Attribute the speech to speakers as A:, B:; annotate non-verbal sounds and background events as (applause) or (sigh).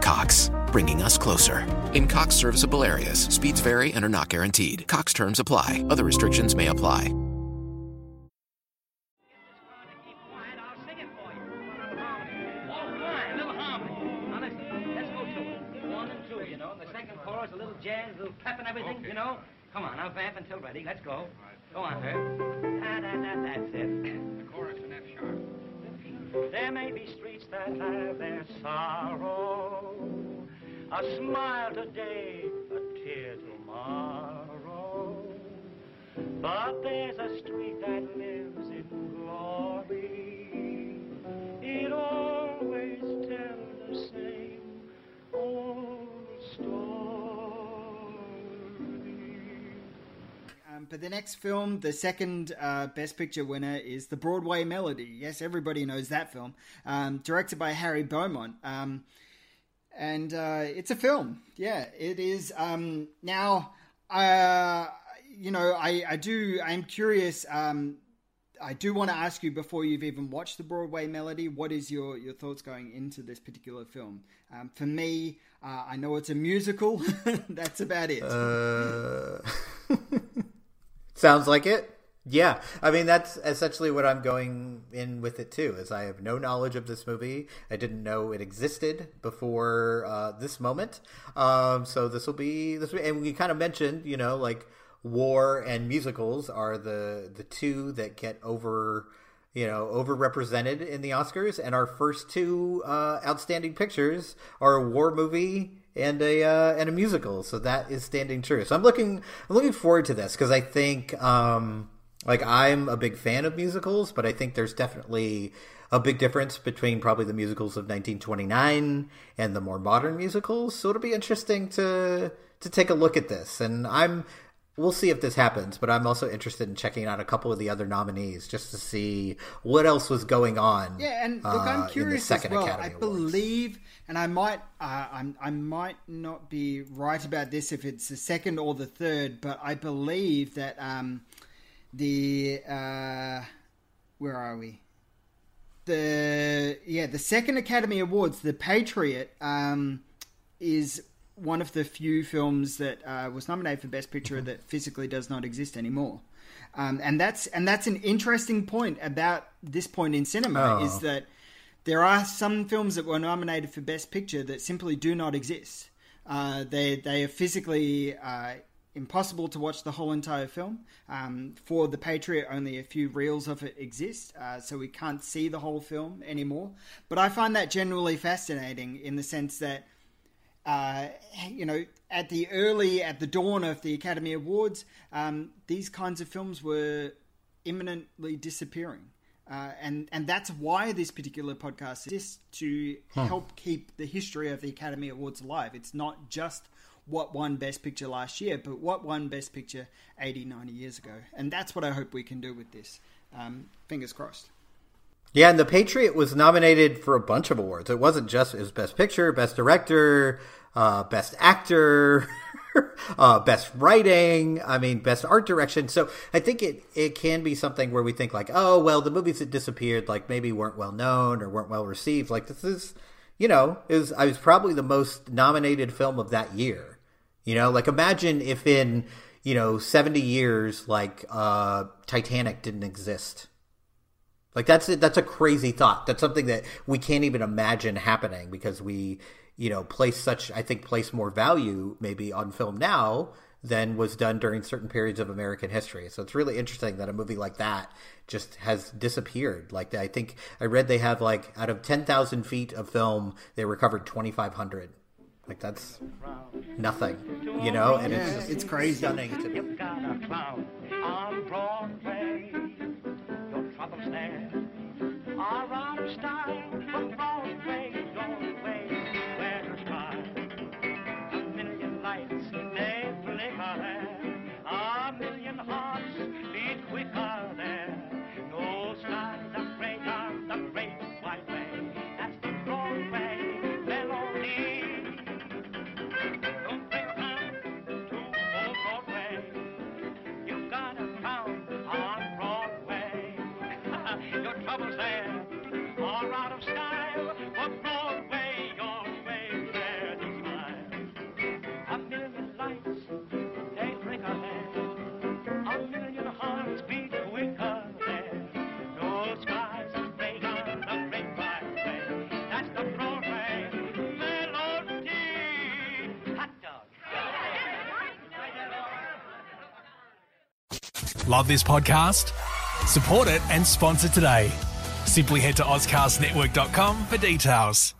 A: Cox, bringing us closer. In Cox serviceable areas, speeds vary and are not guaranteed. Cox terms apply, other restrictions may apply.
B: you know. The second chorus, a little jazz, a little pep and everything, you know. Come on, now vamp until ready. Let's go. Go on, Herb. Da, da, da, that's it. The chorus in F sharp. There may be streets that have their sorrow. A smile today, a tear tomorrow. But there's a street that
C: Um, but the next film, the second uh, Best Picture winner, is The Broadway Melody. Yes, everybody knows that film. Um, directed by Harry Beaumont. Um, and uh, it's a film. Yeah, it is. Um, now, uh, you know, I, I do, I'm curious. Um, I do want to ask you before you've even watched the Broadway Melody, what is your, your thoughts going into this particular film? Um, for me, uh, I know it's a musical. (laughs) That's about it.
D: Uh, (laughs) sounds like it. Yeah, I mean that's essentially what I'm going in with it too. Is I have no knowledge of this movie. I didn't know it existed before uh, this moment. Um, so this will be this, will be, and we kind of mentioned, you know, like war and musicals are the the two that get over you know overrepresented in the Oscars, and our first two uh, outstanding pictures are a war movie and a uh, and a musical. So that is standing true. So I'm looking I'm looking forward to this because I think um, like I'm a big fan of musicals, but I think there's definitely a big difference between probably the musicals of 1929 and the more modern musicals. So it'll be interesting to to take a look at this, and I'm we'll see if this happens, but I'm also interested in checking out a couple of the other nominees just to see what else was going on.
C: Yeah, and look,
D: uh,
C: I'm curious as well.
D: Academy
C: I
D: Awards.
C: believe, and I might, uh, I'm, I might not be right about this if it's the second or the third, but I believe that um, the uh, where are we? The yeah, the second Academy Awards, The Patriot, um, is one of the few films that uh, was nominated for Best Picture
D: Mm-hmm.
C: that physically does not exist anymore. Um, and that's and that's an interesting point about this point in cinema
D: Oh.
C: is that there are some films that were nominated for Best Picture that simply do not exist. Uh, they they are physically uh, impossible to watch the whole entire film. Um, for The Patriot, only a few reels of it exist, uh, so we can't see the whole film anymore. But I find that generally fascinating in the sense that uh, you know, at the early, at the dawn of the Academy Awards, um, these kinds of films were imminently disappearing. Uh, and, and that's why this particular podcast exists to help keep the history of the Academy Awards alive. It's not just what won Best Picture last year, but what won Best Picture 80, 90 years ago. And that's what I hope we can do with this. Um, fingers crossed.
D: Yeah, and The Patriot was nominated for a bunch of awards. It wasn't just it was Best Picture, Best Director, uh, Best Actor, (laughs) uh, Best Writing. I mean, Best Art Direction. So I think it it can be something where we think like, oh well, the movies that disappeared like maybe weren't well known or weren't well received. Like this is, you know, is I was probably the most nominated film of that year. You know, like imagine if in you know seventy years like uh, Titanic didn't exist. Like that's that's a crazy thought. That's something that we can't even imagine happening because we, you know, place such I think place more value maybe on film now than was done during certain periods of American history. So it's really interesting that a movie like that just has disappeared. Like I think I read they have like out of ten thousand feet of film, they recovered twenty five hundred. Like that's nothing, you know, and
C: Yeah,
D: it's just
C: it's crazy.
D: stunning
B: troubles there out of style. Broadway, your way there to smile. A million lights, they. A million hearts beat there. No skies the great. That's the Broadway melody. Hot dog.
E: Love this podcast? Support it and sponsor today. Simply head to OzCastNetwork.com for details.